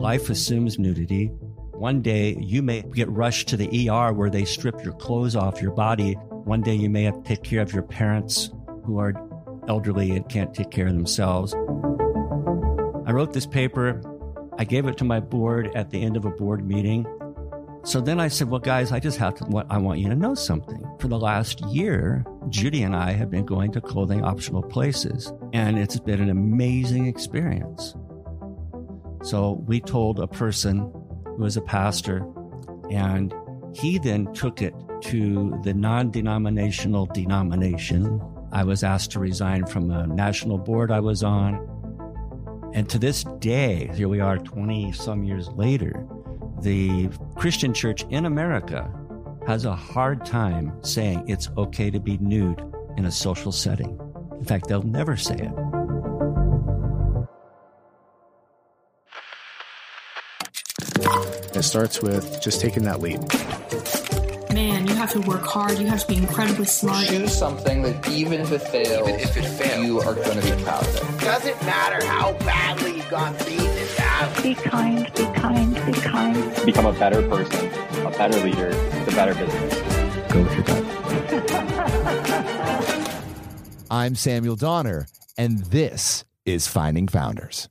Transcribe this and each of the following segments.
Life assumes nudity. One day you may get rushed to the ER where they strip your clothes off your body. One day you may have to take care of your parents who are elderly and can't take care of themselves. I wrote this paper. I gave it to my board at the end of a board meeting. So then I said, well, guys, I just have to, I want you to know something. For the last year, Judy and I have been going to clothing optional places, and it's been an amazing experience. So we told a person who was a pastor, and he then took it to the non denominational denomination. I was asked to resign from a national board I was on. And to this day, here we are 20 some years later, the Christian church in America has a hard time saying it's okay to be nude in a social setting. In fact, they'll never say it. It starts with just taking that leap. Man, you have to work hard. You have to be incredibly smart. Choose something that even if it fails, even if it fails, you are going to be proud of it. Doesn't matter how badly you got beaten down. Be kind, be kind, be kind. Become a better person, a better leader, a better business. Go with your gut. I'm Samuel Donner, and this is Finding Founders.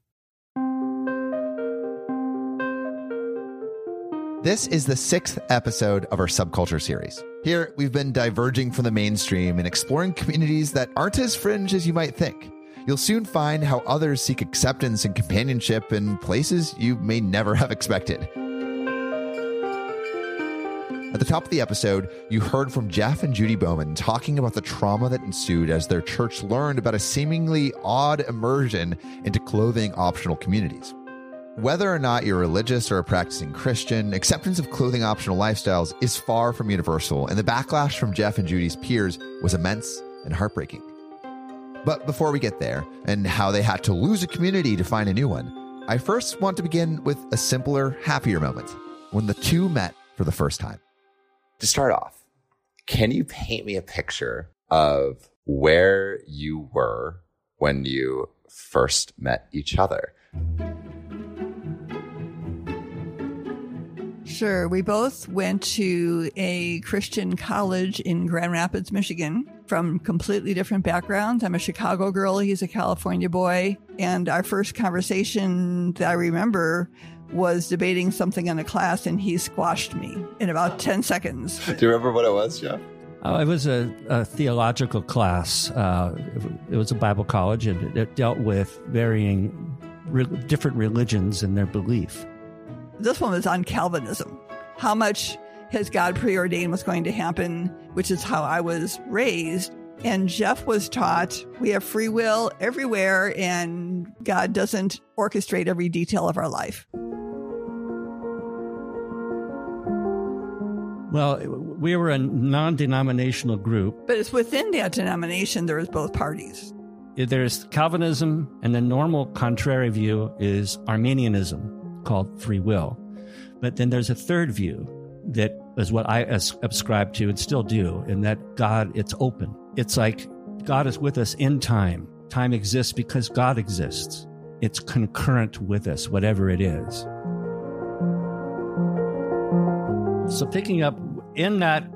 This is the sixth episode of our subculture series. Here, we've been diverging from the mainstream and exploring communities that aren't as fringe as you might think. You'll soon find how others seek acceptance and companionship in places you may never have expected. At the top of the episode, you heard from Jeff and Judy Bowman talking about the trauma that ensued as their church learned about a seemingly odd immersion into clothing optional communities. Whether or not you're religious or a practicing Christian, acceptance of clothing optional lifestyles is far from universal, and the backlash from Jeff and Judy's peers was immense and heartbreaking. But before we get there, and how they had to lose a community to find a new one, I first want to begin with a simpler, happier moment when the two met for the first time. To start off, can you paint me a picture of where you were when you first met each other? Sure. We both went to a Christian college in Grand Rapids, Michigan, from completely different backgrounds. I'm a Chicago girl, he's a California boy. And our first conversation that I remember was debating something in a class, and he squashed me in about 10 seconds. Do you remember what it was, Jeff? Uh, it was a, a theological class. Uh, it was a Bible college, and it dealt with varying re- different religions and their belief. This one was on Calvinism. How much has God preordained what's going to happen, which is how I was raised. And Jeff was taught we have free will everywhere, and God doesn't orchestrate every detail of our life. Well, we were a non denominational group. But it's within that denomination, there is both parties. There's Calvinism, and the normal contrary view is Arminianism called free will. But then there's a third view that is what I subscribe to and still do, and that God, it's open. It's like God is with us in time. Time exists because God exists. It's concurrent with us, whatever it is. So, picking up in that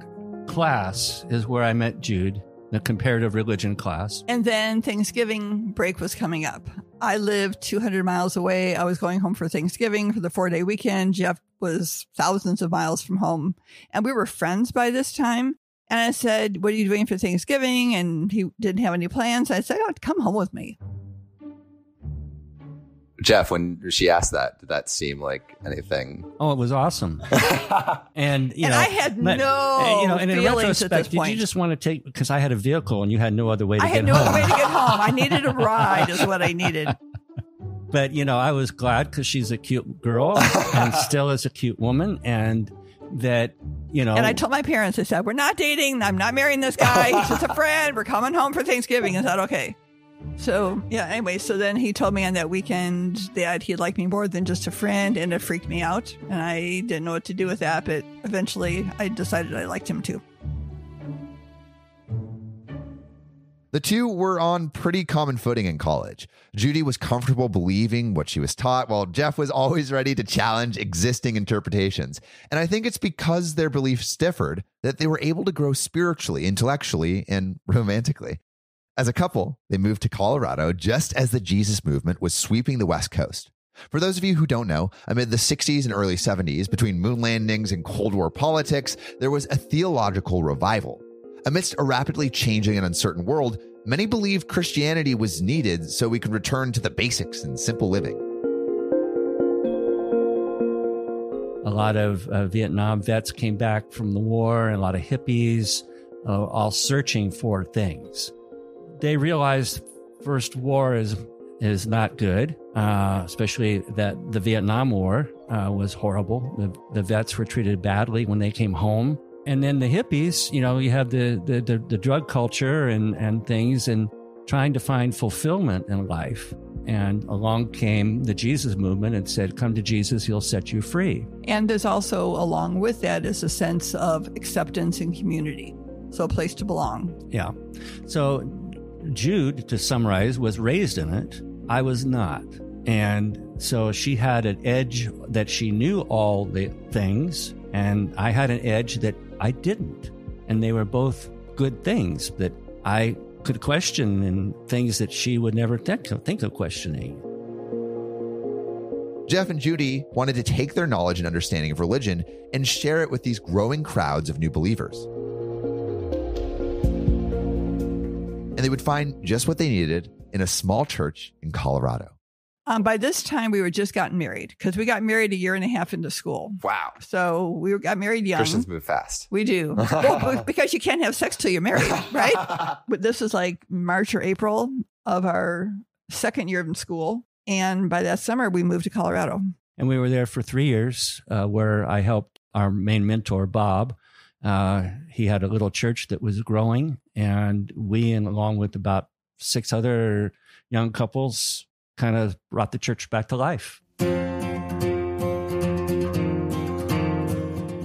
class is where I met Jude, the comparative religion class. And then Thanksgiving break was coming up. I lived 200 miles away. I was going home for Thanksgiving for the four day weekend. Jeff was thousands of miles from home. And we were friends by this time. And I said, What are you doing for Thanksgiving? And he didn't have any plans. I said, oh, Come home with me. Jeff, when she asked that, did that seem like anything? Oh, it was awesome. and you and know, I had but, no you know, and in retrospect, did you just want to take because I had a vehicle and you had no other way to I get home. I had no home? other way to get home. I needed a ride, is what I needed. but you know, I was glad because she's a cute girl and still is a cute woman, and that you know. And I told my parents, I said, "We're not dating. I'm not marrying this guy. He's just a friend. We're coming home for Thanksgiving. Is that okay?" So yeah. Anyway, so then he told me on that weekend that he'd like me more than just a friend, and it freaked me out, and I didn't know what to do with that. But eventually, I decided I liked him too. The two were on pretty common footing in college. Judy was comfortable believing what she was taught, while Jeff was always ready to challenge existing interpretations. And I think it's because their beliefs differed that they were able to grow spiritually, intellectually, and romantically. As a couple, they moved to Colorado just as the Jesus movement was sweeping the West Coast. For those of you who don't know, amid the 60s and early 70s, between moon landings and Cold War politics, there was a theological revival. Amidst a rapidly changing and uncertain world, many believed Christianity was needed so we could return to the basics and simple living. A lot of uh, Vietnam vets came back from the war, and a lot of hippies, uh, all searching for things. They realized first war is is not good, uh, especially that the Vietnam War uh, was horrible. The, the vets were treated badly when they came home. And then the hippies, you know, you have the, the, the, the drug culture and, and things and trying to find fulfillment in life. And along came the Jesus movement and said, Come to Jesus, he'll set you free. And there's also, along with that, is a sense of acceptance and community. So, a place to belong. Yeah. So, Jude, to summarize, was raised in it. I was not. And so she had an edge that she knew all the things, and I had an edge that I didn't. And they were both good things that I could question and things that she would never think of, think of questioning. Jeff and Judy wanted to take their knowledge and understanding of religion and share it with these growing crowds of new believers. And they would find just what they needed in a small church in Colorado. Um, by this time, we were just gotten married because we got married a year and a half into school. Wow. So we got married young. Christians move fast. We do. well, because you can't have sex till you're married, right? but this is like March or April of our second year in school. And by that summer, we moved to Colorado. And we were there for three years, uh, where I helped our main mentor, Bob. Uh, he had a little church that was growing, and we, and along with about six other young couples, kind of brought the church back to life.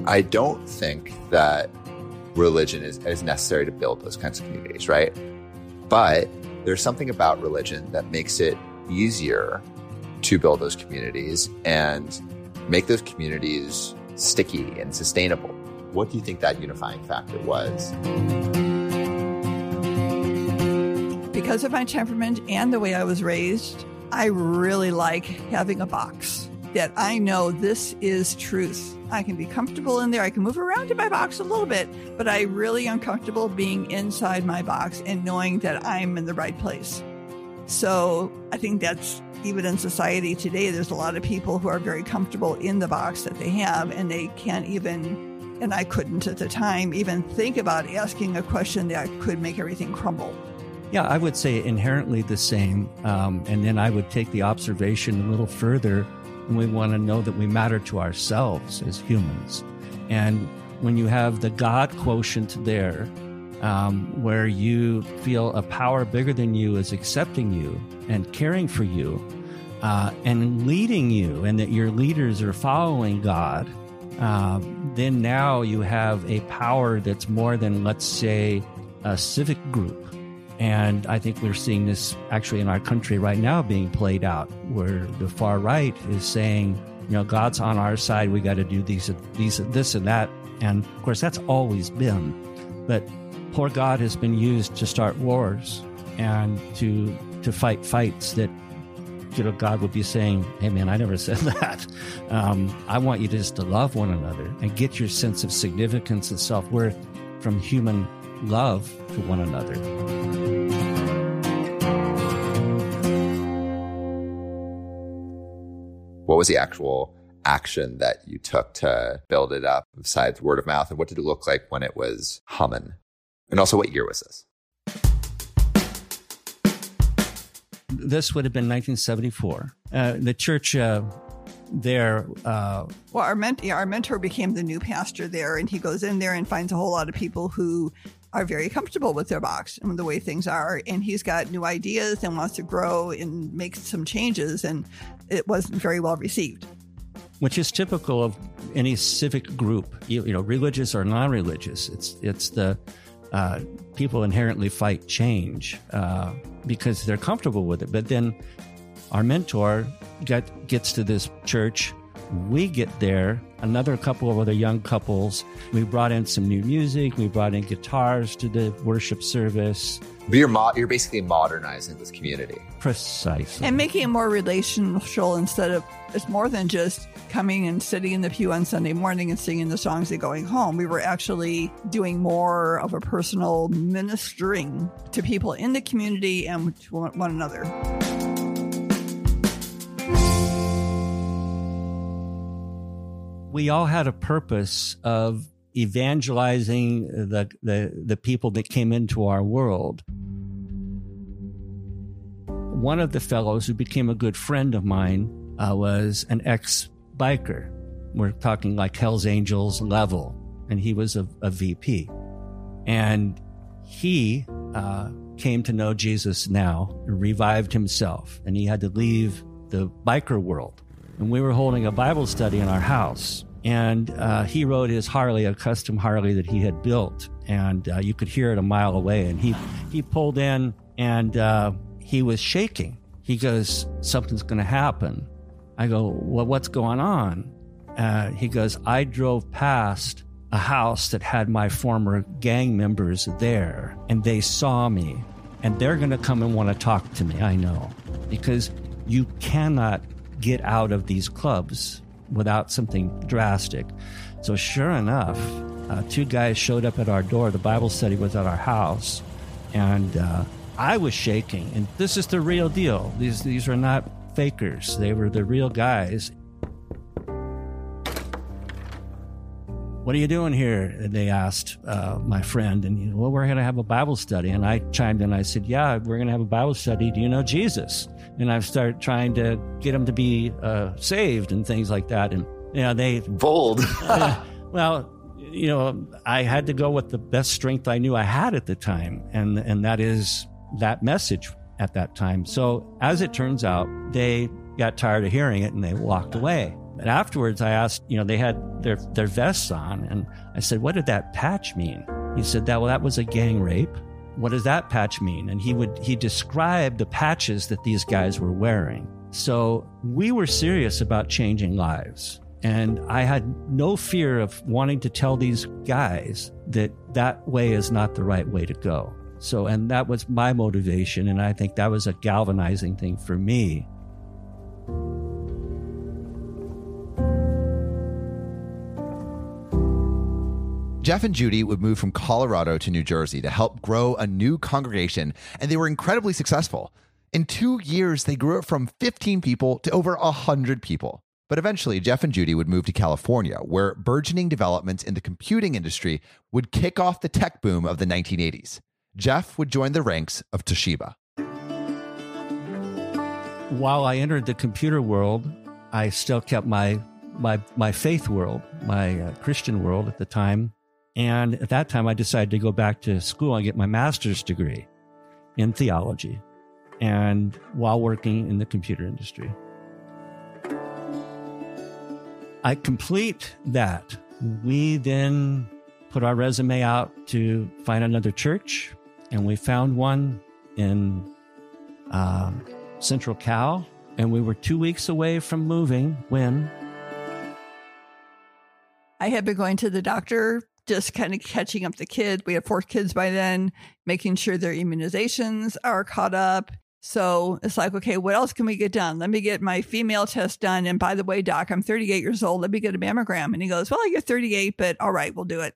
I don't think that religion is, is necessary to build those kinds of communities, right? But there's something about religion that makes it easier to build those communities and make those communities sticky and sustainable. What do you think that unifying factor was? Because of my temperament and the way I was raised, I really like having a box that I know this is truth. I can be comfortable in there. I can move around in my box a little bit, but I really am comfortable being inside my box and knowing that I'm in the right place. So I think that's even in society today, there's a lot of people who are very comfortable in the box that they have, and they can't even, and I couldn't at the time, even think about asking a question that could make everything crumble. Yeah, I would say inherently the same. Um, and then I would take the observation a little further, and we want to know that we matter to ourselves as humans. And when you have the God quotient there, um, where you feel a power bigger than you is accepting you and caring for you uh, and leading you, and that your leaders are following God, uh, then now you have a power that's more than, let's say, a civic group and I think we're seeing this actually in our country right now being played out, where the far right is saying, you know, God's on our side. We got to do these, these, this, and that. And of course, that's always been. But poor God has been used to start wars and to to fight fights that you know God would be saying, "Hey, man, I never said that. Um, I want you just to love one another and get your sense of significance and self worth from human love to one another." what was the actual action that you took to build it up besides word of mouth? And what did it look like when it was humming? And also, what year was this? This would have been 1974. Uh, the church uh, there. Uh, well, our, ment- yeah, our mentor became the new pastor there, and he goes in there and finds a whole lot of people who are very comfortable with their box and the way things are. And he's got new ideas and wants to grow and make some changes. And it wasn't very well received. Which is typical of any civic group, you, you know, religious or non-religious. It's it's the uh, people inherently fight change uh, because they're comfortable with it. But then our mentor get, gets to this church. We get there, another couple of other young couples. We brought in some new music. We brought in guitars to the worship service. But you're, mo- you're basically modernizing this community. Precisely. And making it more relational instead of, it's more than just coming and sitting in the pew on Sunday morning and singing the songs and going home. We were actually doing more of a personal ministering to people in the community and to one another. We all had a purpose of evangelizing the, the, the people that came into our world. One of the fellows who became a good friend of mine uh, was an ex biker. We're talking like Hell's Angels level, and he was a, a VP. And he uh, came to know Jesus now revived himself, and he had to leave the biker world and we were holding a Bible study in our house. And uh, he rode his Harley, a custom Harley that he had built, and uh, you could hear it a mile away. And he he pulled in, and uh, he was shaking. He goes, "Something's going to happen." I go, "Well, what's going on?" Uh, he goes, "I drove past a house that had my former gang members there, and they saw me, and they're going to come and want to talk to me. I know, because you cannot get out of these clubs without something drastic. So, sure enough, uh, two guys showed up at our door. The Bible study was at our house, and uh, I was shaking. And this is the real deal. These these were not fakers; they were the real guys. What are you doing here? And they asked uh, my friend, and he, well, we're going to have a Bible study. And I chimed in. I said, "Yeah, we're going to have a Bible study. Do you know Jesus?" And I've started trying to get them to be uh, saved and things like that. And you know, they bold. uh, well, you know, I had to go with the best strength I knew I had at the time, and and that is that message at that time. So as it turns out, they got tired of hearing it and they walked away. And afterwards, I asked, you know, they had their their vests on, and I said, "What did that patch mean?" He said, "That well, that was a gang rape." What does that patch mean? And he would, he described the patches that these guys were wearing. So we were serious about changing lives. And I had no fear of wanting to tell these guys that that way is not the right way to go. So, and that was my motivation. And I think that was a galvanizing thing for me Jeff and Judy would move from Colorado to New Jersey to help grow a new congregation, and they were incredibly successful. In two years, they grew it from 15 people to over 100 people. But eventually, Jeff and Judy would move to California, where burgeoning developments in the computing industry would kick off the tech boom of the 1980s. Jeff would join the ranks of Toshiba. While I entered the computer world, I still kept my my my faith world, my uh, Christian world at the time, and at that time, I decided to go back to school and get my master's degree in theology and while working in the computer industry. I complete that. We then put our resume out to find another church, and we found one in uh, Central Cal. And we were two weeks away from moving when I had been going to the doctor just kind of catching up the kids. We had four kids by then, making sure their immunizations are caught up. So it's like, okay, what else can we get done? Let me get my female test done. And by the way, doc, I'm 38 years old. Let me get a mammogram. And he goes, well, you're 38, but all right, we'll do it.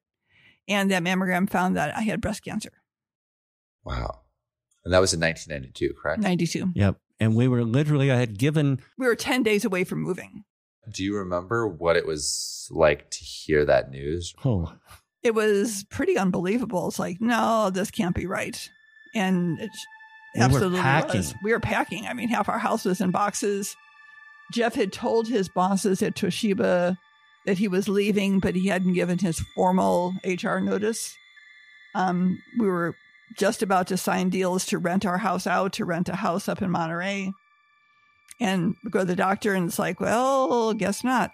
And that mammogram found that I had breast cancer. Wow. And that was in 1992, correct? 92. Yep. And we were literally, I had given. We were 10 days away from moving. Do you remember what it was like to hear that news? Oh, it was pretty unbelievable. It's like, no, this can't be right. And We Absolutely was. We were packing. I mean, half our house was in boxes. Jeff had told his bosses at Toshiba that he was leaving, but he hadn't given his formal HR notice. Um, we were just about to sign deals to rent our house out, to rent a house up in Monterey. And go to the doctor, and it's like, well, guess not.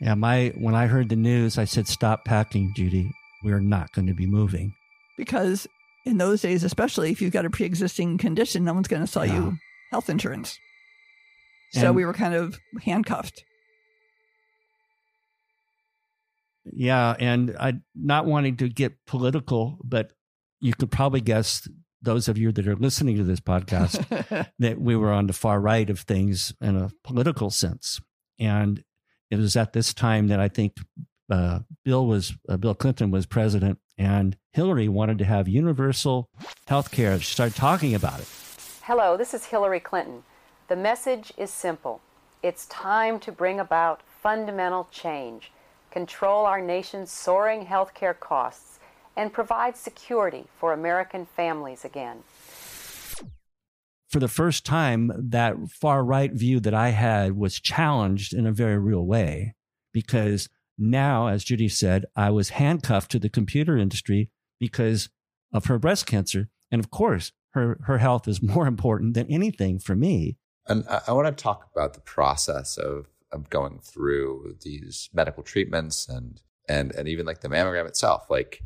Yeah, my when I heard the news, I said, "Stop packing, Judy. We're not going to be moving." Because in those days, especially if you've got a pre-existing condition, no one's going to sell Yeah. you health insurance. So And- we were kind of handcuffed. Yeah, and I not wanting to get political, but you could probably guess those of you that are listening to this podcast that we were on the far right of things in a political sense. And it was at this time that I think uh, Bill was uh, Bill Clinton was president, and Hillary wanted to have universal health care. She started talking about it. Hello, this is Hillary Clinton. The message is simple it's time to bring about fundamental change, control our nation's soaring health care costs, and provide security for American families again. For the first time, that far right view that I had was challenged in a very real way because now, as Judy said, I was handcuffed to the computer industry because of her breast cancer. And of course, her, her health is more important than anything for me. And I, I want to talk about the process of, of going through these medical treatments and and and even like the mammogram itself. Like,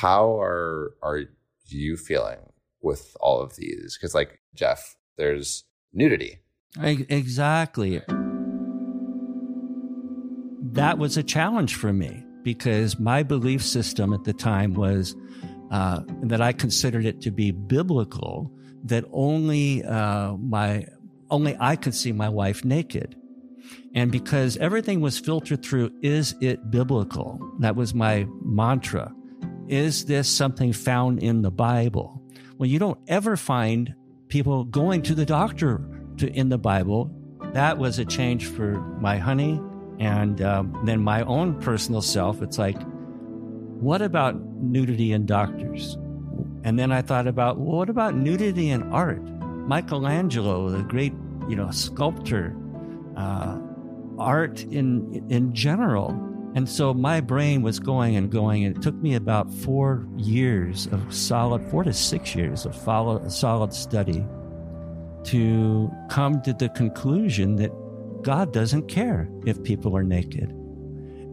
how are are you feeling with all of these? Because like Jeff, there's nudity. Exactly. That was a challenge for me because my belief system at the time was uh, that I considered it to be biblical that only uh, my only I could see my wife naked. And because everything was filtered through, is it biblical? That was my mantra. Is this something found in the Bible? Well, you don't ever find people going to the doctor to in the Bible. That was a change for my honey, and um, then my own personal self. It's like, what about nudity in doctors? And then I thought about, well, what about nudity in art? Michelangelo, the great, you know, sculptor, uh, art in in general. And so my brain was going and going, and it took me about four years of solid, four to six years of follow, solid study to come to the conclusion that God doesn't care if people are naked.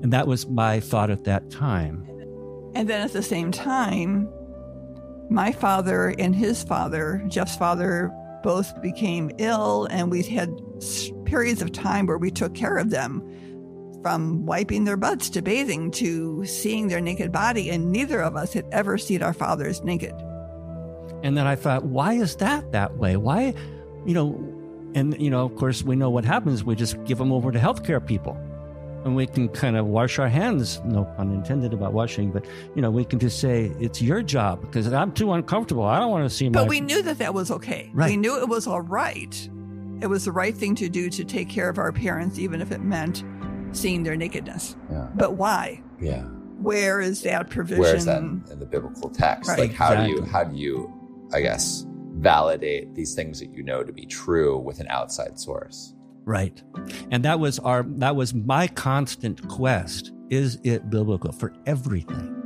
And that was my thought at that time. And then at the same time, my father and his father, Jeff's father, both became ill, and we had periods of time where we took care of them from wiping their butts to bathing to seeing their naked body, and neither of us had ever seen our fathers naked. And then I thought, why is that that way? Why, you know, and, you know, of course, we know what happens. We just give them over to healthcare people. And we can kind of wash our hands, no pun intended about washing, but, you know, we can just say, it's your job because I'm too uncomfortable. I don't want to see my. But we knew that that was okay. Right. We knew it was all right. It was the right thing to do to take care of our parents, even if it meant seeing their nakedness. Yeah. But why? Yeah. Where is that provision? Where is that in, in the biblical text? Right. Like, how do you how do you, I guess, validate these things that you know to be true with an outside source? Right. And that was our that was my constant quest. Is it biblical for everything?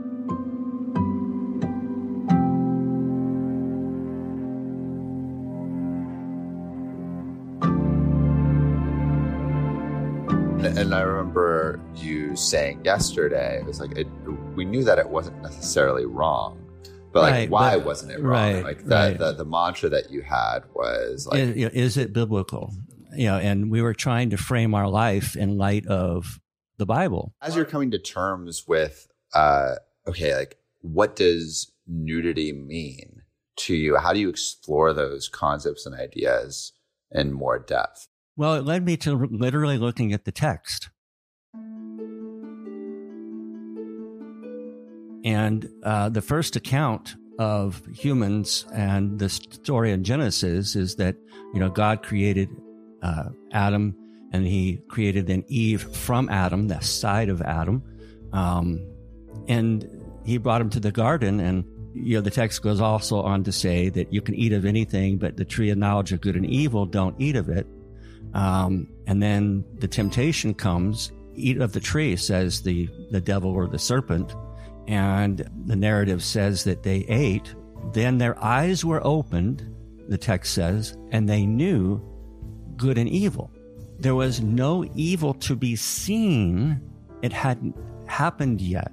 And, I remember you saying yesterday, it was like it, we knew that it wasn't necessarily wrong, but like Right, why but- wasn't it wrong? right, like the, right. the the mantra that you had was like is, is it biblical? You know, and we were trying to frame our life in light of the Bible. as you're coming to terms with uh okay like what does nudity mean to you how do you explore those concepts and ideas in more depth Well, it led me to literally looking at the text. And uh, the first account of humans and the story in Genesis is that, you know, God created uh, Adam and he created then Eve from Adam, the side of Adam. Um, and he brought him to the garden and you know, the text goes also on to say that you can eat of anything, but the tree of knowledge of good and evil, don't eat of it. Um, and then the temptation comes, eat of the tree, says the, the devil or the serpent. And the narrative says that they ate. Then their eyes were opened, the text says, and they knew good and evil. There was no evil to be seen. It hadn't happened yet.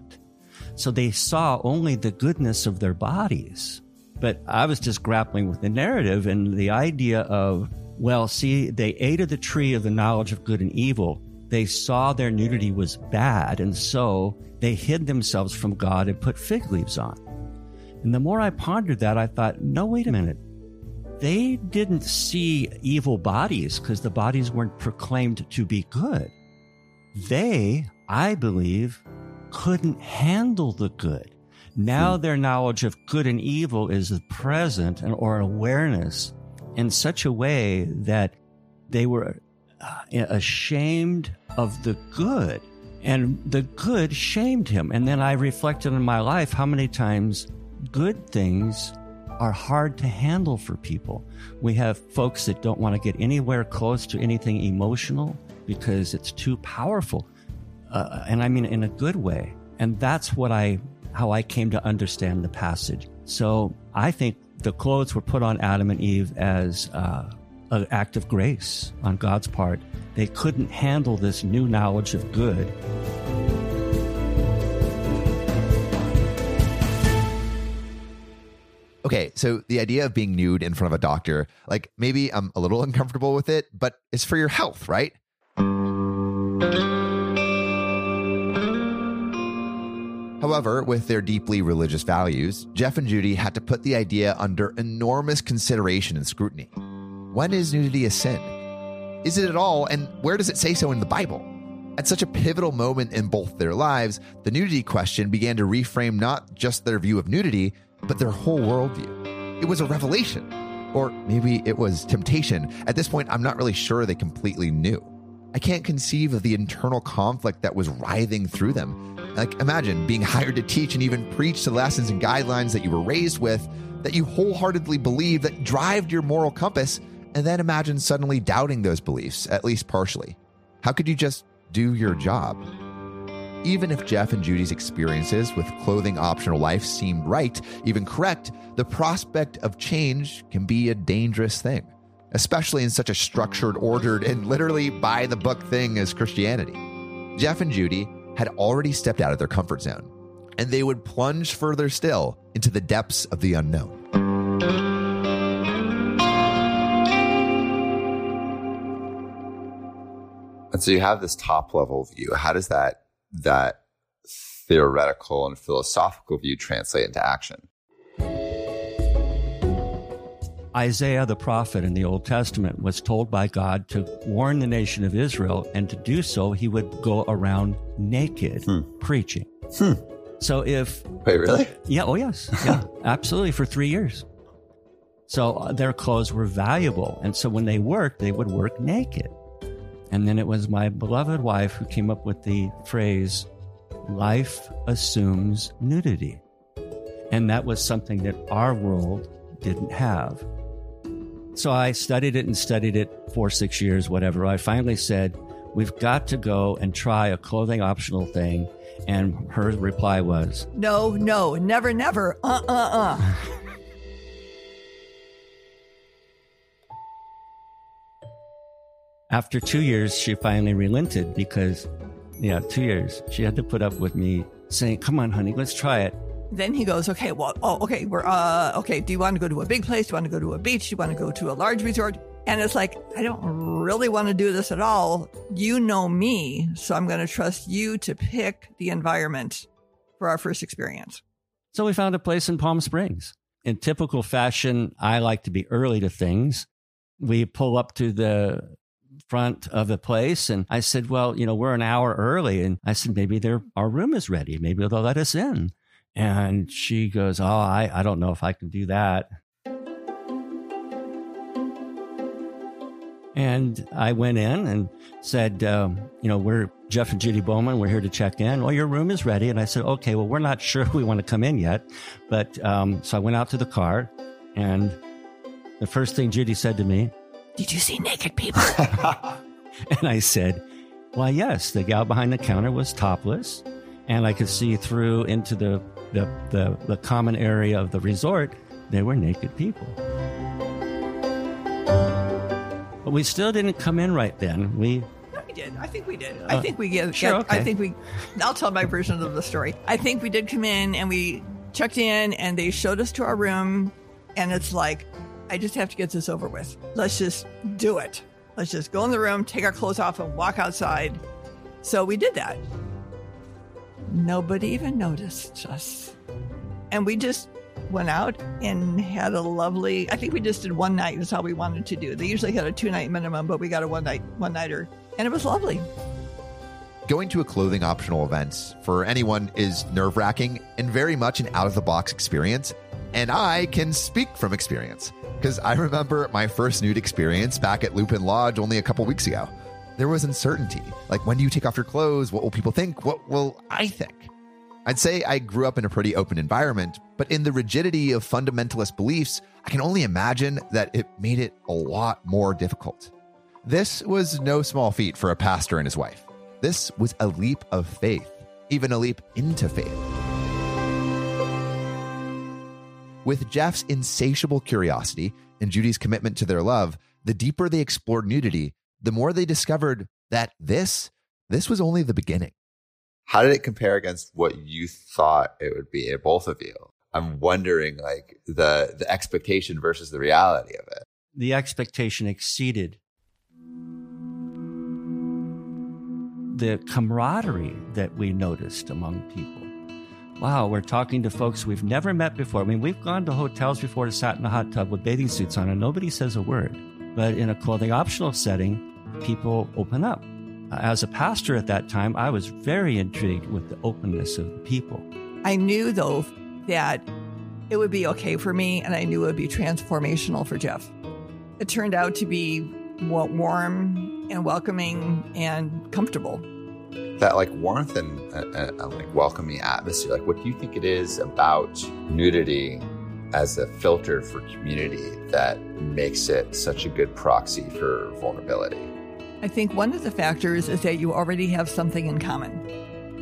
So they saw only the goodness of their bodies. But I was just grappling with the narrative and the idea of, well, see, they ate of the tree of the knowledge of good and evil. They saw their nudity was bad, and so they hid themselves from God and put fig leaves on. And the more I pondered that, I thought, no, wait a minute. They didn't see evil bodies because the bodies weren't proclaimed to be good. They, I believe, couldn't handle the good. Now hmm. their knowledge of good and evil is present and, or awareness in such a way that they were uh, ashamed of the good and the good shamed him. And then I reflected in my life how many times good things are hard to handle for people. We have folks that don't want to get anywhere close to anything emotional because it's too powerful uh, and I mean in a good way. And that's what I, how I came to understand the passage. So I think the clothes were put on Adam and Eve as uh, an act of grace on God's part. They couldn't handle this new knowledge of good. Okay, so the idea of being nude in front of a doctor, like maybe I'm a little uncomfortable with it, but it's for your health, right? However, with their deeply religious values, Jeff and Judy had to put the idea under enormous consideration and scrutiny. When is nudity a sin? Is it at all, and where does it say so in the Bible? At such a pivotal moment in both their lives, the nudity question began to reframe not just their view of nudity, but their whole worldview. It was a revelation. Or maybe it was temptation. At this point, I'm not really sure they completely knew. I can't conceive of the internal conflict that was writhing through them. Like, imagine being hired to teach and even preach the lessons and guidelines that you were raised with, that you wholeheartedly believe that drive your moral compass, and then imagine suddenly doubting those beliefs, at least partially. How could you just do your job? Even if Jeff and Judy's experiences with clothing optional life seemed right, even correct, the prospect of change can be a dangerous thing, especially in such a structured, ordered, and literally by the book thing as Christianity. Jeff and Judy had already stepped out of their comfort zone, and they would plunge further still into the depths of the unknown. And so you have this top level view. How does that that theoretical and philosophical view translate into action? Isaiah the prophet in the Old Testament was told by God to warn the nation of Israel, and to do so, he would go around naked hmm. preaching. Hmm. So if. Wait, really? Yeah, oh, yes. Yeah, absolutely, for three years. So uh, their clothes were valuable. And so when they worked, they would work naked. And then it was my beloved wife who came up with the phrase, life assumes nudity. And that was something that our world didn't have. So I studied it and studied it for six years, whatever. I finally said, We've got to go and try a clothing optional thing. And her reply was, No, no, never, never. Uh uh uh. After two years, she finally relented because, yeah, two years. She had to put up with me saying, Come on, honey, let's try it then he goes, okay, well, oh, okay, we're, uh, okay, do you want to go to a big place? Do you want to go to a beach? Do you want to go to a large resort? And it's like, I don't really want to do this at all. You know me, so I'm going to trust you to pick the environment for our first experience. So we found a place in Palm Springs. In typical fashion, I like to be early to things. We pull up to the front of the place and I said, well, you know, we're an hour early. And I said, maybe our room is ready. Maybe they'll let us in. And she goes, Oh, I, I don't know if I can do that. And I went in and said, um, you know, we're Jeff and Judy Bowman. We're here to check in. Well, your room is ready. And I said, okay, well, we're not sure we want to come in yet. But um, so I went out to the car and the first thing Judy said to me, Did you see naked people? and I said, Why, yes, the gal behind the counter was topless. And I could see through into the, the, the, the common area of the resort. There were naked people. But we still didn't come in right then. We we did. I think we did. I Uh, think we get. sure, okay. I think we. I'll tell my version of the story. I think we did come in and we checked in and they showed us to our room, and it's like, I just have to get this over with. Let's just do it. Let's just go in the room, take our clothes off, and walk outside. So we did that. Nobody even noticed us, and we just went out and had a lovely. I think we just did one night. Is how we wanted to do. They usually had a two night minimum, but we got a one night one nighter, and it was lovely. Going to a clothing optional event for anyone is nerve wracking and very much an out of the box experience. And I can speak from experience because I remember my first nude experience back at Lupin Lodge only a couple weeks ago. There was uncertainty. Like, when do you take off your clothes? What will people think? What will I think? I'd say I grew up in a pretty open environment, but in the rigidity of fundamentalist beliefs, I can only imagine that it made it a lot more difficult. This was no small feat for a pastor and his wife. This was a leap of faith, even a leap into faith. With Jeff's insatiable curiosity and Judy's commitment to their love, the deeper they explored nudity, the more they discovered that this this was only the beginning. How did it compare against what you thought it would be, both of you? I'm wondering, like the the expectation versus the reality of it. the expectation exceeded the camaraderie that we noticed among people. Wow, we're talking to folks we've never met before. I mean, we've gone to hotels before to sat in a hot tub with bathing suits on and nobody says a word. But in a clothing optional setting, people open up. As a pastor at that time, I was very intrigued with the openness of the people. I knew though that it would be okay for me, and I knew it would be transformational for Jeff. It turned out to be warm and welcoming and comfortable. That like warmth and uh, uh, like welcoming atmosphere. Like, what do you think it is about nudity as a filter for community that makes it such a good proxy for vulnerability? I think one of the factors is that you already have something in common,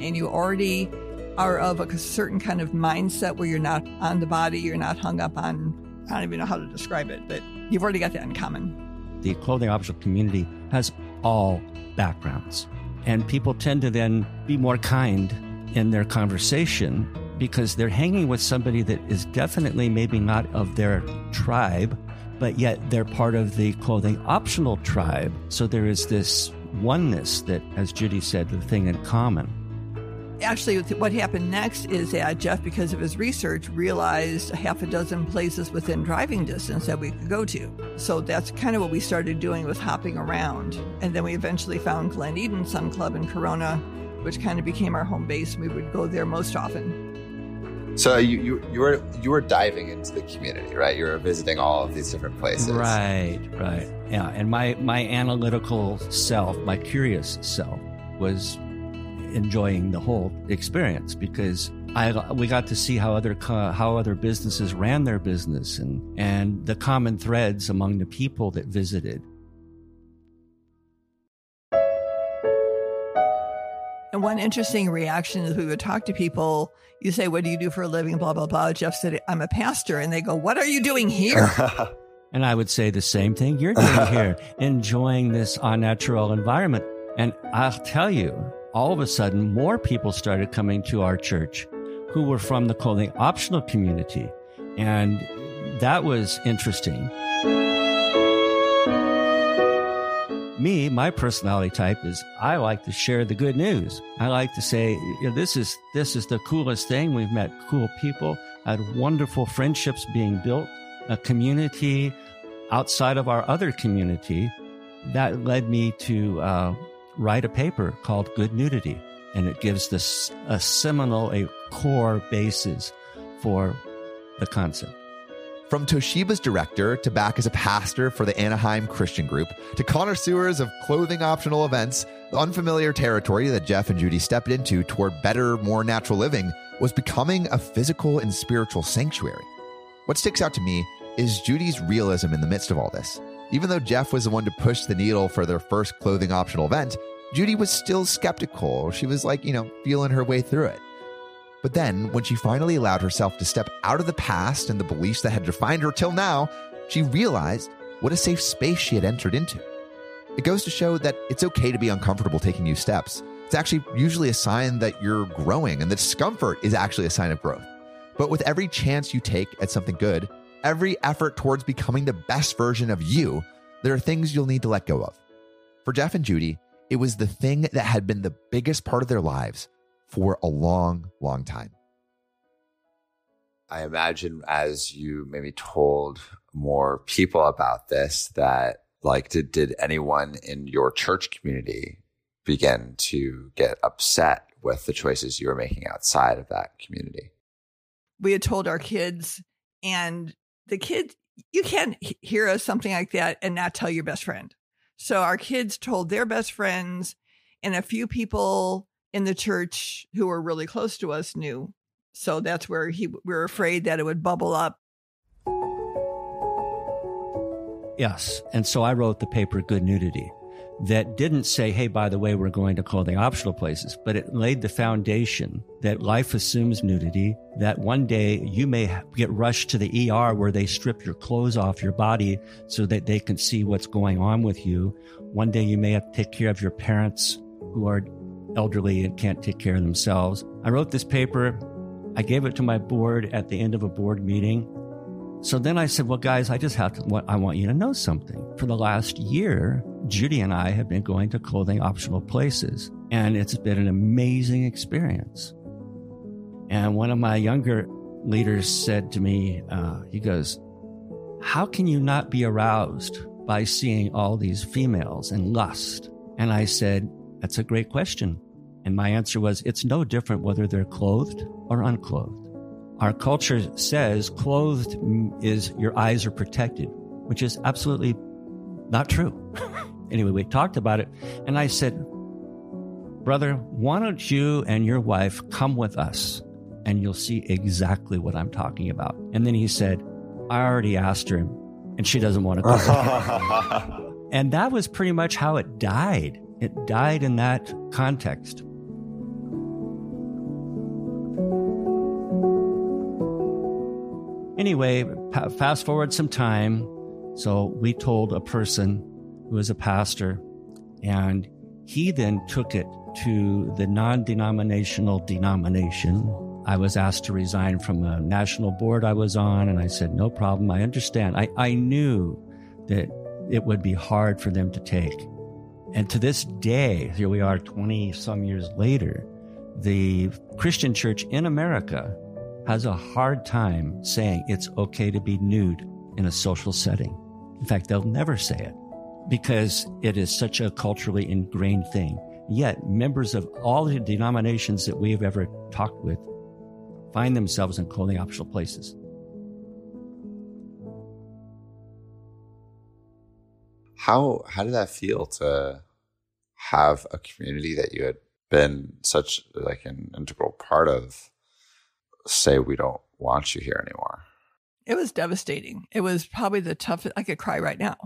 and you already are of a certain kind of mindset where you're not on the body, you're not hung up on. I don't even know how to describe it, but you've already got that in common. The clothing optional community has all backgrounds. And people tend to then be more kind in their conversation because they're hanging with somebody that is definitely maybe not of their tribe, but yet they're part of the clothing optional tribe. So there is this oneness that, as Judy said, the thing in common. Actually, what happened next is that Jeff, because of his research, realized a half a dozen places within driving distance that we could go to. So that's kind of what we started doing with hopping around. And then we eventually found Glen Eden Sun Club in Corona, which kind of became our home base. We would go there most often. So you you you were you were diving into the community, right? You were visiting all of these different places, Right, right. Yeah, and my my analytical self, my curious self, was enjoying the whole experience because I we got to see how other how other businesses ran their business and and the common threads among the people that visited. One interesting reaction is we would talk to people. You say, What do you do for a living? Blah, blah, blah. Jeff said, I'm a pastor. And they go, What are you doing here? And I would say the same thing you're doing here, enjoying this unnatural environment. And I'll tell you, all of a sudden, more people started coming to our church who were from the clothing optional community. And that was interesting. Me, my personality type is I like to share the good news. I like to say, you know, this is this is the coolest thing. We've met cool people, had wonderful friendships being built, a community outside of our other community. That led me to uh, write a paper called Good Nudity, and it gives this a seminal, a core basis for the concept. From Toshiba's director to back as a pastor for the Anaheim Christian Group to connoisseurs of clothing optional events, the unfamiliar territory that Jeff and Judy stepped into toward better, more natural living was becoming a physical and spiritual sanctuary. What sticks out to me is Judy's realism in the midst of all this. Even though Jeff was the one to push the needle for their first clothing optional event, Judy was still skeptical. She was like, you know, feeling her way through it. But then, when she finally allowed herself to step out of the past and the beliefs that had defined her till now, she realized what a safe space she had entered into. It goes to show that it's okay to be uncomfortable taking new steps. It's actually usually a sign that you're growing, and the discomfort is actually a sign of growth. But with every chance you take at something good, every effort towards becoming the best version of you, there are things you'll need to let go of. For Jeff and Judy, it was the thing that had been the biggest part of their lives for a long, long time. I imagine as you maybe told more people about this, that like, did, did anyone in your church community begin to get upset with the choices you were making outside of that community? We had told our kids, and the kids, you can't hear us something like that and not tell your best friend. So our kids told their best friends, and a few people in the church who were really close to us knew. So that's where he we were afraid that it would bubble up. Yes. And so I wrote the paper Good Nudity that didn't say, hey, by the way, we're going to clothing optional places, but it laid the foundation that life assumes nudity, that one day you may get rushed to the ER where they strip your clothes off your body so that they can see what's going on with you. One day you may have to take care of your parents who are elderly and can't take care of themselves. I wrote this paper. I gave it to my board at the end of a board meeting. So then I said, well, guys, I just have to, I want you to know something. For the last year, Judy and I have been going to clothing optional places, and it's been an amazing experience. And one of my younger leaders said to me, uh, he goes, How can you not be aroused by seeing all these females and lust? And I said, That's a great question. And my answer was, It's no different whether they're clothed or unclothed. Our culture says clothed is your eyes are protected, which is absolutely not true. anyway, we talked about it, and I said, Brother, why don't you and your wife come with us and you'll see exactly what I'm talking about? And then he said, I already asked her, and she doesn't want to come. and that was pretty much how it died. It died in that context. Anyway, fast forward some time. So we told a person who was a pastor, and he then took it to the non denominational denomination. I was asked to resign from a national board I was on, and I said, No problem. I understand. I, I knew that it would be hard for them to take. And to this day, here we are 20 some years later, the Christian church in America has a hard time saying it's okay to be nude in a social setting. In fact, they'll never say it because it is such a culturally ingrained thing. Yet, members of all the denominations that we've ever talked with find themselves in clothing optional places. How how did that feel to have a community that you had been such like an integral part of say we don't want you here anymore. It was devastating. It was probably the toughest. I could cry right now.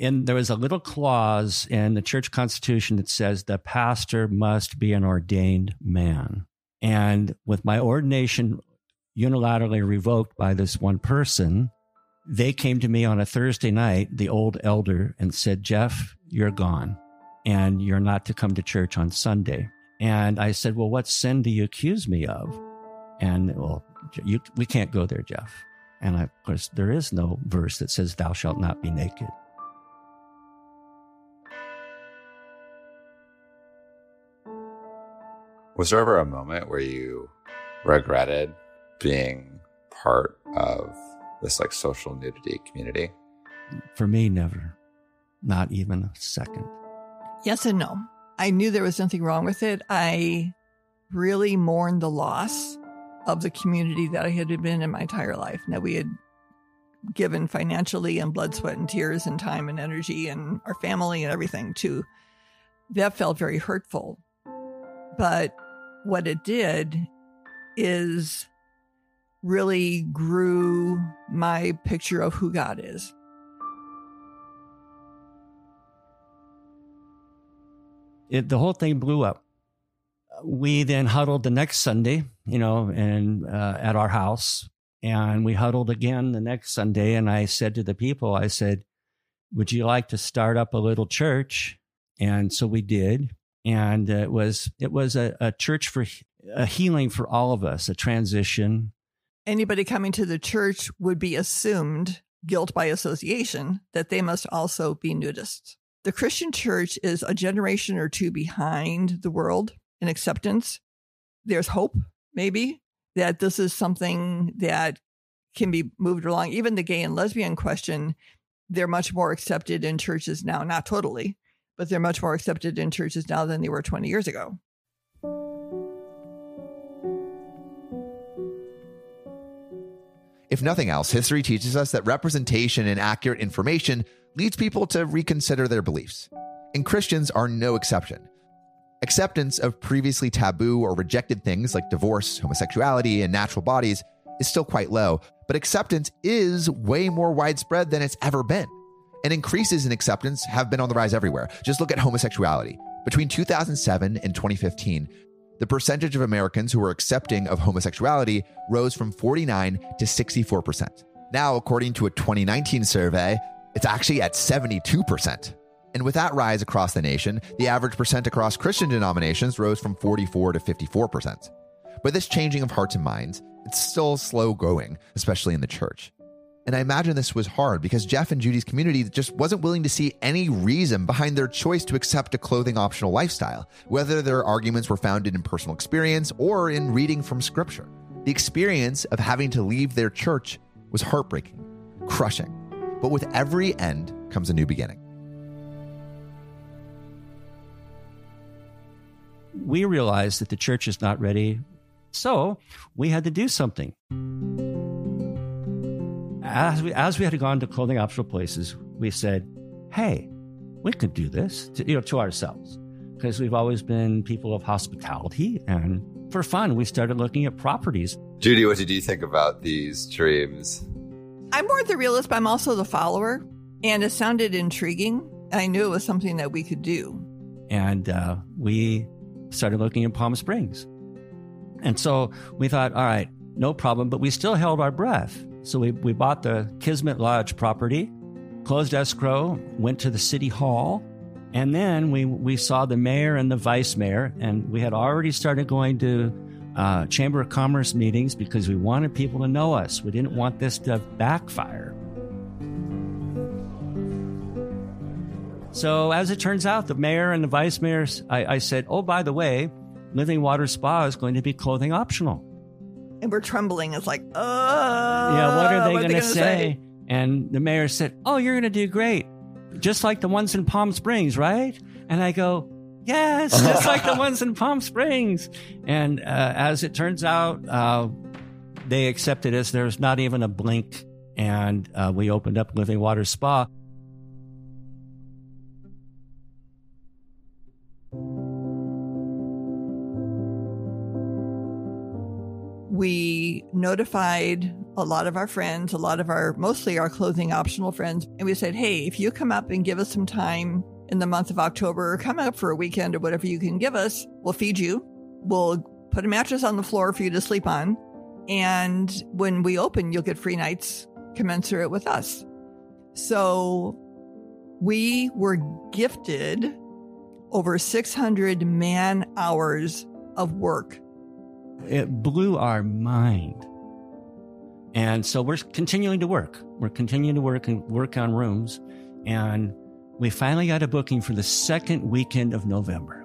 And there was a little clause in the church constitution that says the pastor must be an ordained man. And with my ordination unilaterally revoked by this one person, they came to me on a Thursday night, the old elder, and said, Jeff, you're gone and you're not to come to church on Sunday. And I said, Well, what sin do you accuse me of? And well, you, we can't go there, Jeff. And I, of course, there is no verse that says, Thou shalt not be naked. Was there ever a moment where you regretted being part of this like social nudity community? For me, never. Not even a second. Yes and no. I knew there was nothing wrong with it. I really mourned the loss of the community that I had been in my entire life. And that we had given financially and blood, sweat, and tears and time and energy and our family and everything to. That felt very hurtful. But what it did is really grew my picture of who God is. It, the whole thing blew up. We then huddled the next Sunday, you know, and uh, at our house, and we huddled again the next Sunday. And I said to the people, I said, "Would you like to start up a little church?" And so we did, and it was it was a, a church for a healing for all of us, a transition. Anybody coming to the church would be assumed guilt by association that they must also be nudists. The Christian church is a generation or two behind the world in acceptance. There's hope, maybe, that this is something that can be moved along. Even the gay and lesbian question, they're much more accepted in churches now, not totally, but they're much more accepted in churches now than they were 20 years ago. If nothing else, history teaches us that representation and accurate information leads people to reconsider their beliefs. And Christians are no exception. Acceptance of previously taboo or rejected things like divorce, homosexuality, and natural bodies is still quite low, but acceptance is way more widespread than it's ever been. And increases in acceptance have been on the rise everywhere. Just look at homosexuality. Between 2007 and 2015, the percentage of Americans who were accepting of homosexuality rose from 49 to 64%. Now, according to a 2019 survey, it's actually at 72%. And with that rise across the nation, the average percent across Christian denominations rose from 44 to 54%. But this changing of hearts and minds, it's still slow going, especially in the church. And I imagine this was hard because Jeff and Judy's community just wasn't willing to see any reason behind their choice to accept a clothing optional lifestyle, whether their arguments were founded in personal experience or in reading from scripture. The experience of having to leave their church was heartbreaking, crushing. But with every end comes a new beginning. We realized that the church is not ready, so we had to do something as we as we had gone to clothing optional places, we said, "Hey, we could do this," to, you know, to ourselves, because we've always been people of hospitality, and for fun, we started looking at properties. Judy, what did you think about these dreams? I'm more the realist, but I'm also the follower, and it sounded intriguing. I knew it was something that we could do, and uh, we started looking at Palm Springs, and so we thought, all right, no problem, but we still held our breath so we, we bought the Kismet Lodge property, closed escrow, went to the city hall, and then we, we saw the mayor and the vice mayor, and we had already started going to uh, Chamber of Commerce meetings because we wanted people to know us. We didn't want this to backfire. So, as it turns out, the mayor and the vice mayor, I, I said, Oh, by the way, Living Water Spa is going to be clothing optional and we're trembling. It's like, oh, yeah, what are they going to say? say? And the mayor said, "Oh, you're going to do great, just like the ones in Palm Springs, right?" And I go, "Yes, just like the ones in Palm Springs." And uh, as it turns out, uh, they accepted us. There's not even a blink, and uh, we opened up Living Water Spa. We notified a lot of our friends, a lot of our, mostly our clothing optional friends, and we said, hey, if you come up and give us some time in the month of October, or come up for a weekend or whatever you can give us, we'll feed you. We'll put a mattress on the floor for you to sleep on. And when we open, you'll get free nights commensurate with us. So we were gifted over 600 man hours of work it blew our mind. And so we're continuing to work. We're continuing to work and work on rooms. And we finally got a booking for the second weekend of November.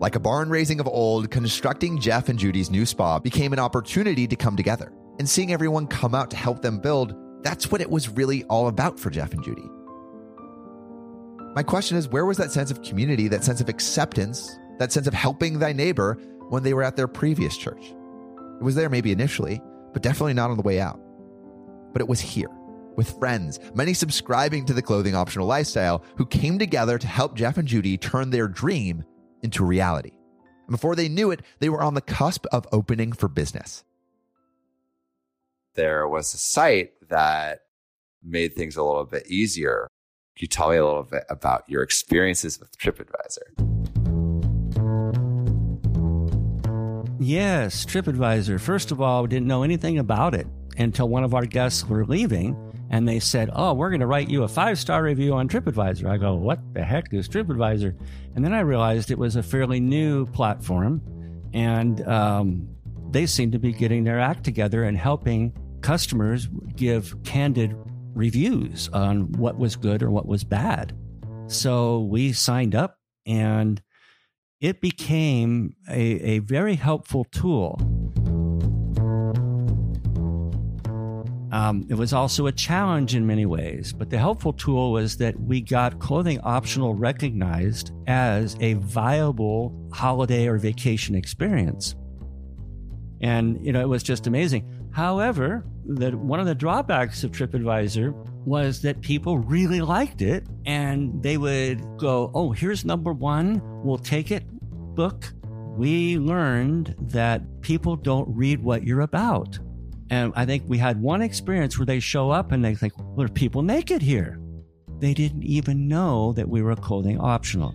Like a barn raising of old, constructing Jeff and Judy's new spa became an opportunity to come together. And seeing everyone come out to help them build, that's what it was really all about for Jeff and Judy. My question is where was that sense of community, that sense of acceptance, that sense of helping thy neighbor when they were at their previous church? It was there maybe initially, but definitely not on the way out. But it was here with friends, many subscribing to the clothing optional lifestyle, who came together to help Jeff and Judy turn their dream into reality. And before they knew it, they were on the cusp of opening for business. There was a site that made things a little bit easier. You tell me a little bit about your experiences with TripAdvisor? Yes, TripAdvisor. First of all, we didn't know anything about it until one of our guests were leaving and they said, Oh, we're going to write you a five star review on TripAdvisor. I go, What the heck is TripAdvisor? And then I realized it was a fairly new platform and um, they seemed to be getting their act together and helping customers give candid reviews on what was good or what was bad. So we signed up and it became a, a very helpful tool. Um, it was also a challenge in many ways, but the helpful tool was that we got clothing optional recognized as a viable holiday or vacation experience. And, you know, it was just amazing. However, the, one of the drawbacks of TripAdvisor was that people really liked it and they would go, Oh, here's number one. We'll take it. Book. We learned that people don't read what you're about. And I think we had one experience where they show up and they think, well, are people naked here? They didn't even know that we were clothing optional.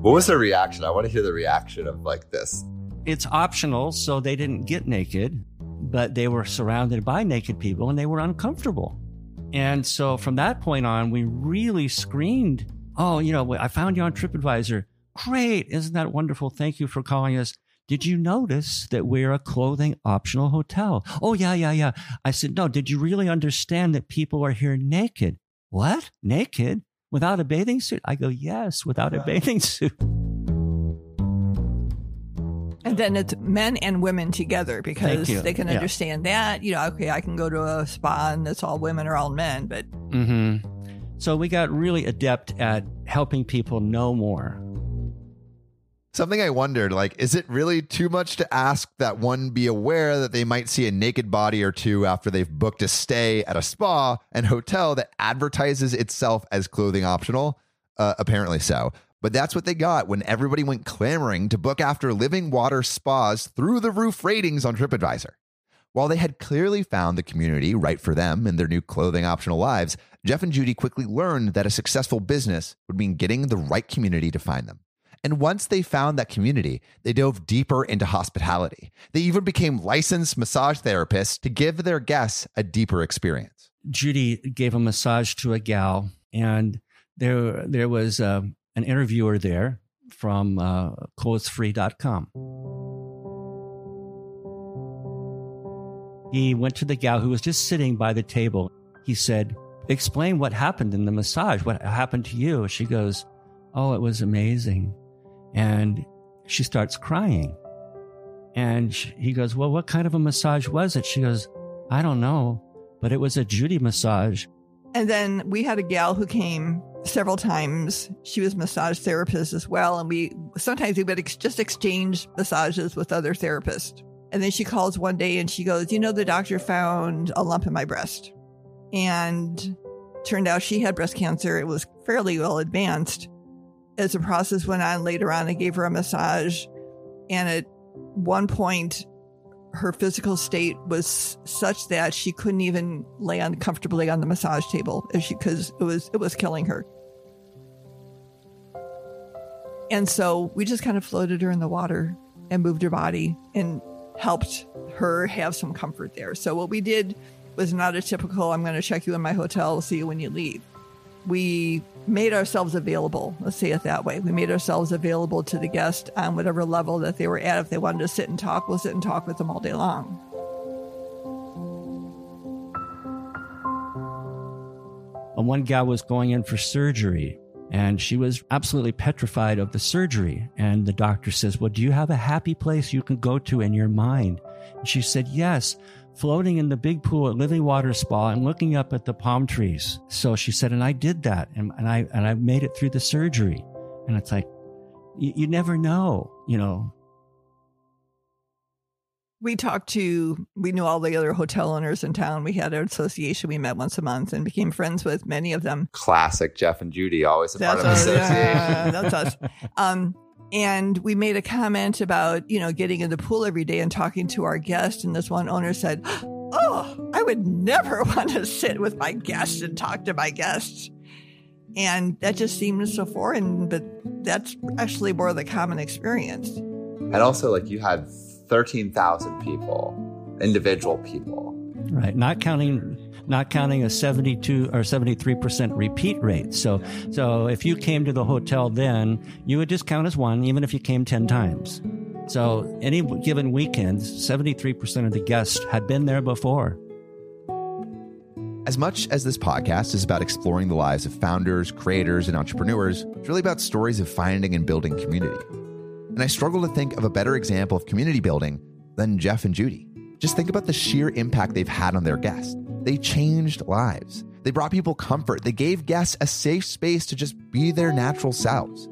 What was the reaction? I want to hear the reaction of like this. It's optional, so they didn't get naked, but they were surrounded by naked people and they were uncomfortable. And so from that point on, we really screened. Oh, you know, I found you on TripAdvisor. Great. Isn't that wonderful? Thank you for calling us. Did you notice that we're a clothing optional hotel? Oh, yeah, yeah, yeah. I said, No, did you really understand that people are here naked? What? Naked? Without a bathing suit? I go, Yes, without a bathing suit. And then it's men and women together because they can Yeah. understand that. You know, okay, I can go to a spa and it's all women or all men, but hmm So we got really adept at helping people know more. Something I wondered, like, is it really too much to ask that one be aware that they might see a naked body or two after they've booked a stay at a spa and hotel that advertises itself as clothing optional? Uh, apparently so. But that's what they got when everybody went clamoring to book after Living Water Spa's through the roof ratings on TripAdvisor. While they had clearly found the community right for them in their new clothing optional lives, Jeff and Judy quickly learned that a successful business would mean getting the right community to find them. And once they found that community, they dove deeper into hospitality. They even became licensed massage therapists to give their guests a deeper experience. Judy gave a massage to a gal, and there there was uh, an interviewer there from uh. He went to the gal who was just sitting by the table. He said, Explain what happened in the massage. What happened to you? She goes, Oh, it was amazing. And she starts crying. And sh- he goes, Well, what kind of a massage was it? She goes, I don't know, but it was a Judy massage. And then we had a gal who came several times. She was massage therapist as well, and we sometimes we would ex- just exchange massages with other therapists. And then she calls one day and she goes, "You know, the doctor found a lump in my breast." And turned out she had breast cancer. It was fairly well advanced. As the process went on later on, I gave her a massage, and at one point her physical state was such that she couldn't even lay on comfortably on the massage table if she because it was it was killing her. And so we just kind of floated her in the water and moved her body and helped her have some comfort there. So what we did was not a typical I'm going to check you in my hotel, see you when you leave. We made ourselves available, let's say it that way. We made ourselves available to the guest on whatever level that they were at. If they wanted to sit and talk, we'll sit and talk with them all day long. And one gal was going in for surgery and she was absolutely petrified of the surgery. And the doctor says, Well, do you have a happy place you can go to in your mind? And she said, Yes, floating in the big pool at Living Water Spa and looking up at the palm trees. So she said, and I did that and, and I and I made it through the surgery. And it's like, you, you never know, you know. We talked to, we knew all the other hotel owners in town. We had an association. We met once a month and became friends with many of them. Classic Jeff and Judy, always a That's part of the association. Yeah, that's us. Um, and we made a comment about, you know, getting in the pool every day and talking to our guests. And this one owner said, Oh, I would never want to sit with my guests and talk to my guests. And that just seemed so foreign, but that's actually more the common experience. And also, like, you had 13,000 people, individual people. Right. Not counting not counting a 72 or 73% repeat rate. So so if you came to the hotel then, you would just count as one even if you came 10 times. So any given weekend, 73% of the guests had been there before. As much as this podcast is about exploring the lives of founders, creators, and entrepreneurs, it's really about stories of finding and building community. And I struggle to think of a better example of community building than Jeff and Judy. Just think about the sheer impact they've had on their guests. They changed lives. They brought people comfort. They gave guests a safe space to just be their natural selves.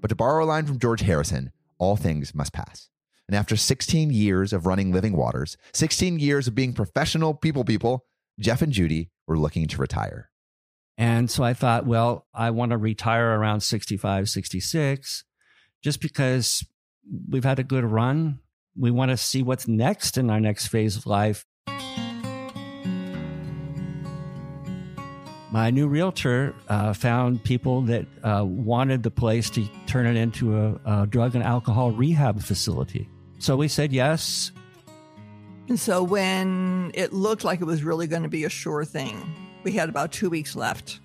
But to borrow a line from George Harrison, all things must pass. And after 16 years of running Living Waters, 16 years of being professional people people, Jeff and Judy were looking to retire. And so I thought, well, I want to retire around 65, 66, just because we've had a good run. We want to see what's next in our next phase of life. My new realtor uh, found people that uh, wanted the place to turn it into a, a drug and alcohol rehab facility. So we said yes. And so when it looked like it was really going to be a sure thing, we had about two weeks left.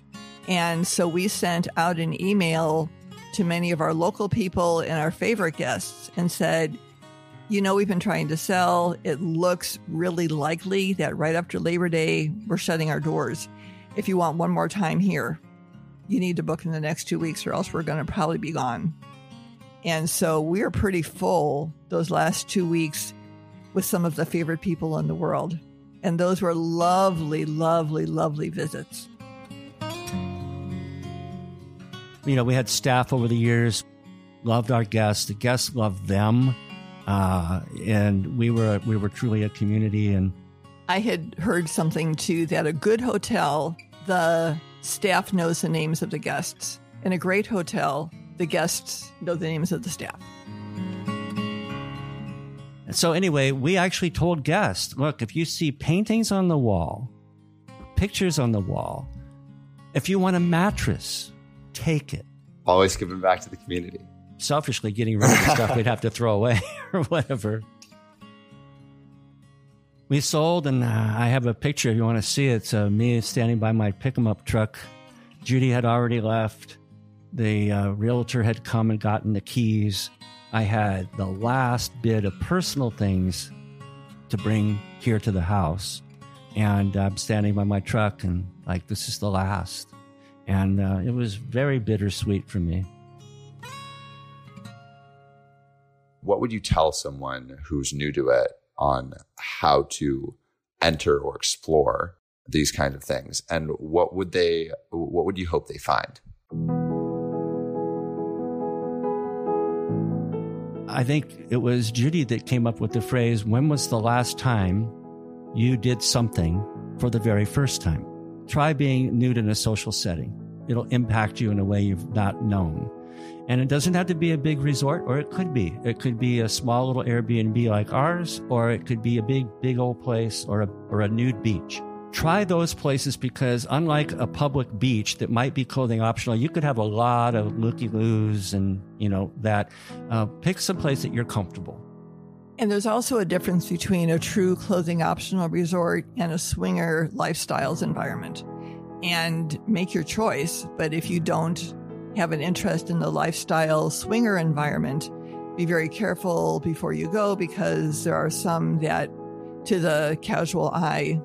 And so we sent out an email to many of our local people and our favorite guests and said, you know, we've been trying to sell. It looks really likely that right after Labor Day, we're shutting our doors. If you want one more time here, you need to book in the next two weeks or else we're going to probably be gone. And so we are pretty full those last two weeks with some of the favorite people in the world. And those were lovely, lovely, lovely visits. You know, we had staff over the years, loved our guests. The guests loved them. Uh, and we were we were truly a community and I had heard something too that a good hotel, the staff knows the names of the guests. In a great hotel, the guests know the names of the staff. So anyway, we actually told guests, look, if you see paintings on the wall, pictures on the wall, if you want a mattress, take it. Always giving back to the community. Selfishly getting rid of the stuff we'd have to throw away or whatever. We sold, and uh, I have a picture if you want to see it. It's uh, me standing by my pick 'em up truck. Judy had already left. The uh, realtor had come and gotten the keys. I had the last bit of personal things to bring here to the house. And I'm standing by my truck and like, this is the last. And uh, it was very bittersweet for me. What would you tell someone who's new to it on how to enter or explore these kind of things? And what would they, what would you hope they find? I think it was Judy that came up with the phrase, when was the last time you did something for the very first time? Try being nude in a social setting. It'll impact you in a way you've not known. And it doesn't have to be a big resort, or it could be. It could be a small little Airbnb like ours, or it could be a big, big old place or a, or a nude beach. Try those places because unlike a public beach that might be clothing optional, you could have a lot of looky loos and, you know, that. Uh, pick some place that you're comfortable. And there's also a difference between a true clothing optional resort and a swinger lifestyles environment. And make your choice. But if you don't have an interest in the lifestyle swinger environment, be very careful before you go because there are some that, to the casual eye,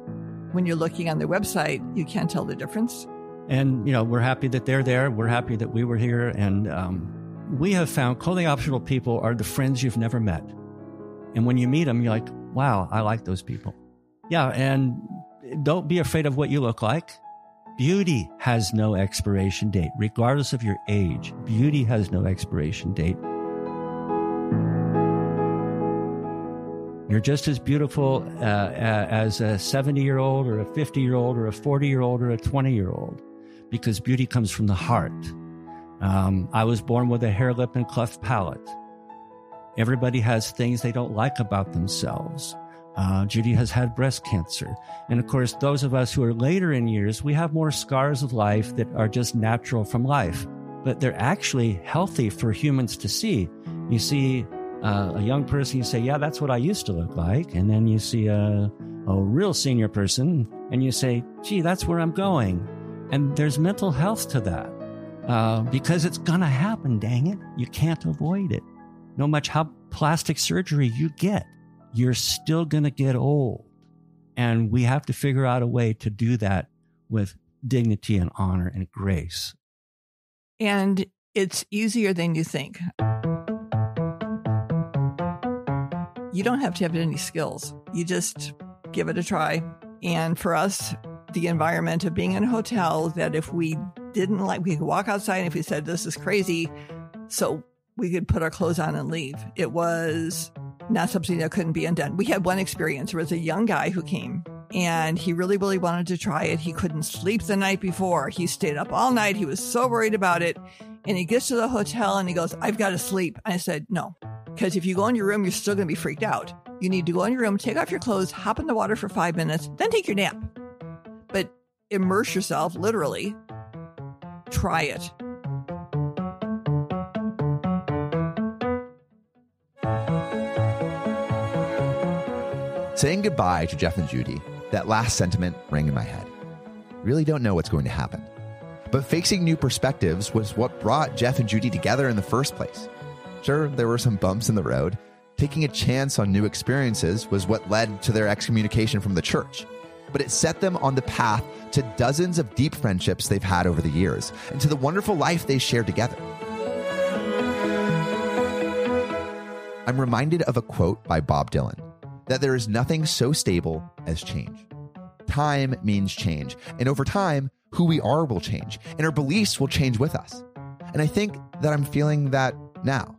when you're looking on their website, you can't tell the difference. And, you know, we're happy that they're there. We're happy that we were here. And um, we have found clothing optional people are the friends you've never met. And when you meet them, you're like, wow, I like those people. Yeah. And don't be afraid of what you look like. Beauty has no expiration date, regardless of your age. Beauty has no expiration date. You're just as beautiful uh, as a 70 year old or a 50 year old or a 40 year old or a 20 year old because beauty comes from the heart. Um, I was born with a harelip and cleft palate. Everybody has things they don't like about themselves. Uh, Judy has had breast cancer. And of course, those of us who are later in years, we have more scars of life that are just natural from life, but they're actually healthy for humans to see. You see uh, a young person, you say, Yeah, that's what I used to look like. And then you see a, a real senior person and you say, Gee, that's where I'm going. And there's mental health to that uh, because it's going to happen, dang it. You can't avoid it. No much how plastic surgery you get, you're still going to get old. And we have to figure out a way to do that with dignity and honor and grace. And it's easier than you think. You don't have to have any skills. You just give it a try. And for us, the environment of being in a hotel that if we didn't like, we could walk outside and if we said, this is crazy, so we could put our clothes on and leave. It was not something that couldn't be undone. We had one experience. There was a young guy who came and he really, really wanted to try it. He couldn't sleep the night before. He stayed up all night. He was so worried about it. And he gets to the hotel and he goes, I've got to sleep. And I said, no, because if you go in your room, you're still going to be freaked out. You need to go in your room, take off your clothes, hop in the water for five minutes, then take your nap. But immerse yourself, literally. Try it. Saying goodbye to Jeff and Judy, that last sentiment rang in my head. Really don't know what's going to happen. But facing new perspectives was what brought Jeff and Judy together in the first place. Sure, there were some bumps in the road. Taking a chance on new experiences was what led to their excommunication from the church. But it set them on the path to dozens of deep friendships they've had over the years and to the wonderful life they shared together. I'm reminded of a quote by Bob Dylan that there is nothing so stable as change. Time means change, and over time, who we are will change, and our beliefs will change with us. And I think that I'm feeling that now.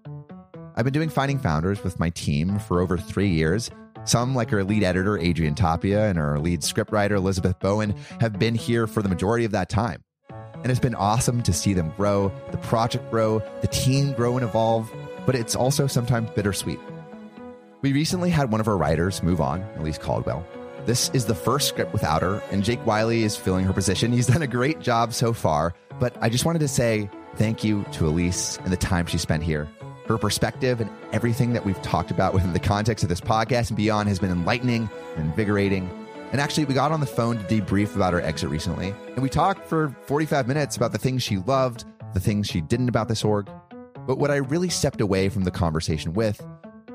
I've been doing Finding Founders with my team for over three years. Some, like our lead editor, Adrian Tapia, and our lead scriptwriter, Elizabeth Bowen, have been here for the majority of that time. And it's been awesome to see them grow, the project grow, the team grow and evolve, but it's also sometimes bittersweet. We recently had one of our writers move on, Elise Caldwell. This is the first script without her, and Jake Wiley is filling her position. He's done a great job so far, but I just wanted to say thank you to Elise and the time she spent here. Her perspective and everything that we've talked about within the context of this podcast and beyond has been enlightening and invigorating. And actually, we got on the phone to debrief about her exit recently. And we talked for 45 minutes about the things she loved, the things she didn't about this org. But what I really stepped away from the conversation with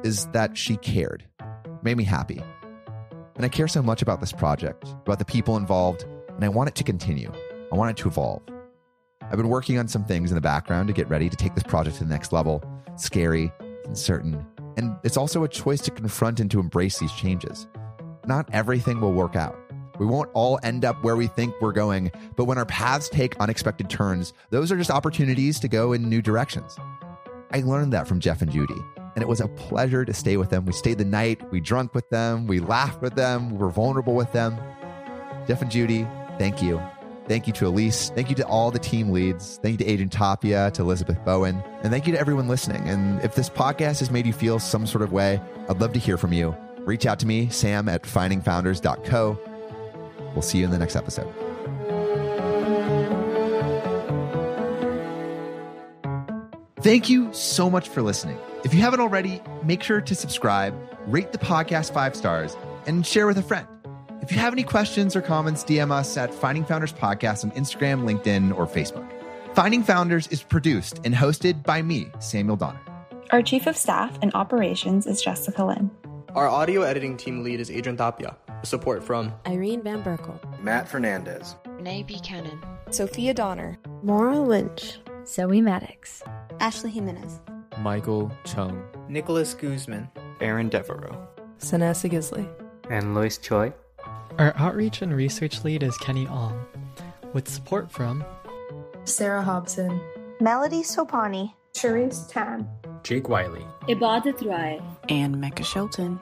is that she cared, made me happy. And I care so much about this project, about the people involved, and I want it to continue. I want it to evolve. I've been working on some things in the background to get ready to take this project to the next level scary, uncertain, and it's also a choice to confront and to embrace these changes. Not everything will work out. We won't all end up where we think we're going, but when our paths take unexpected turns, those are just opportunities to go in new directions. I learned that from Jeff and Judy, and it was a pleasure to stay with them. We stayed the night, we drunk with them, we laughed with them, we were vulnerable with them. Jeff and Judy, thank you. Thank you to Elise. Thank you to all the team leads. Thank you to Adrian Tapia, to Elizabeth Bowen. And thank you to everyone listening. And if this podcast has made you feel some sort of way, I'd love to hear from you. Reach out to me, sam at findingfounders.co. We'll see you in the next episode. Thank you so much for listening. If you haven't already, make sure to subscribe, rate the podcast five stars, and share with a friend. If you have any questions or comments, DM us at Finding Founders Podcast on Instagram, LinkedIn, or Facebook. Finding Founders is produced and hosted by me, Samuel Donner. Our Chief of Staff and Operations is Jessica Lynn. Our audio editing team lead is Adrian Tapia. Support from Irene Van Berkel, Matt Fernandez, Renee Buchanan, Sophia Donner, Maura Lynch, Zoe Maddox, Ashley Jimenez, Michael Chung, Nicholas Guzman, Aaron Devereaux, Sanessa Gisley, and Lois Choi. Our outreach and research lead is Kenny Ong. with support from Sarah Hobson, Melody Sopani, Charisse Tam, Jake Wiley, Ibadat Rai, and Mecca Shelton.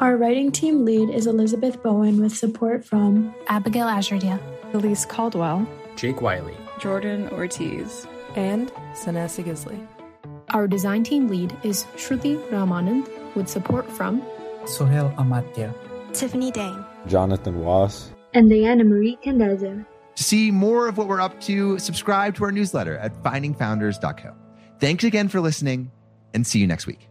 Our writing team lead is Elizabeth Bowen with support from Abigail Azurdia, Elise Caldwell, Jake Wiley, Jordan Ortiz, and Sanessa Gisley. Our design team lead is Shruti Ramanand with support from Sohail Amatya, Tiffany Dane, Jonathan Wass, and Diana Marie Candezo. To see more of what we're up to, subscribe to our newsletter at findingfounders.co. Thanks again for listening and see you next week.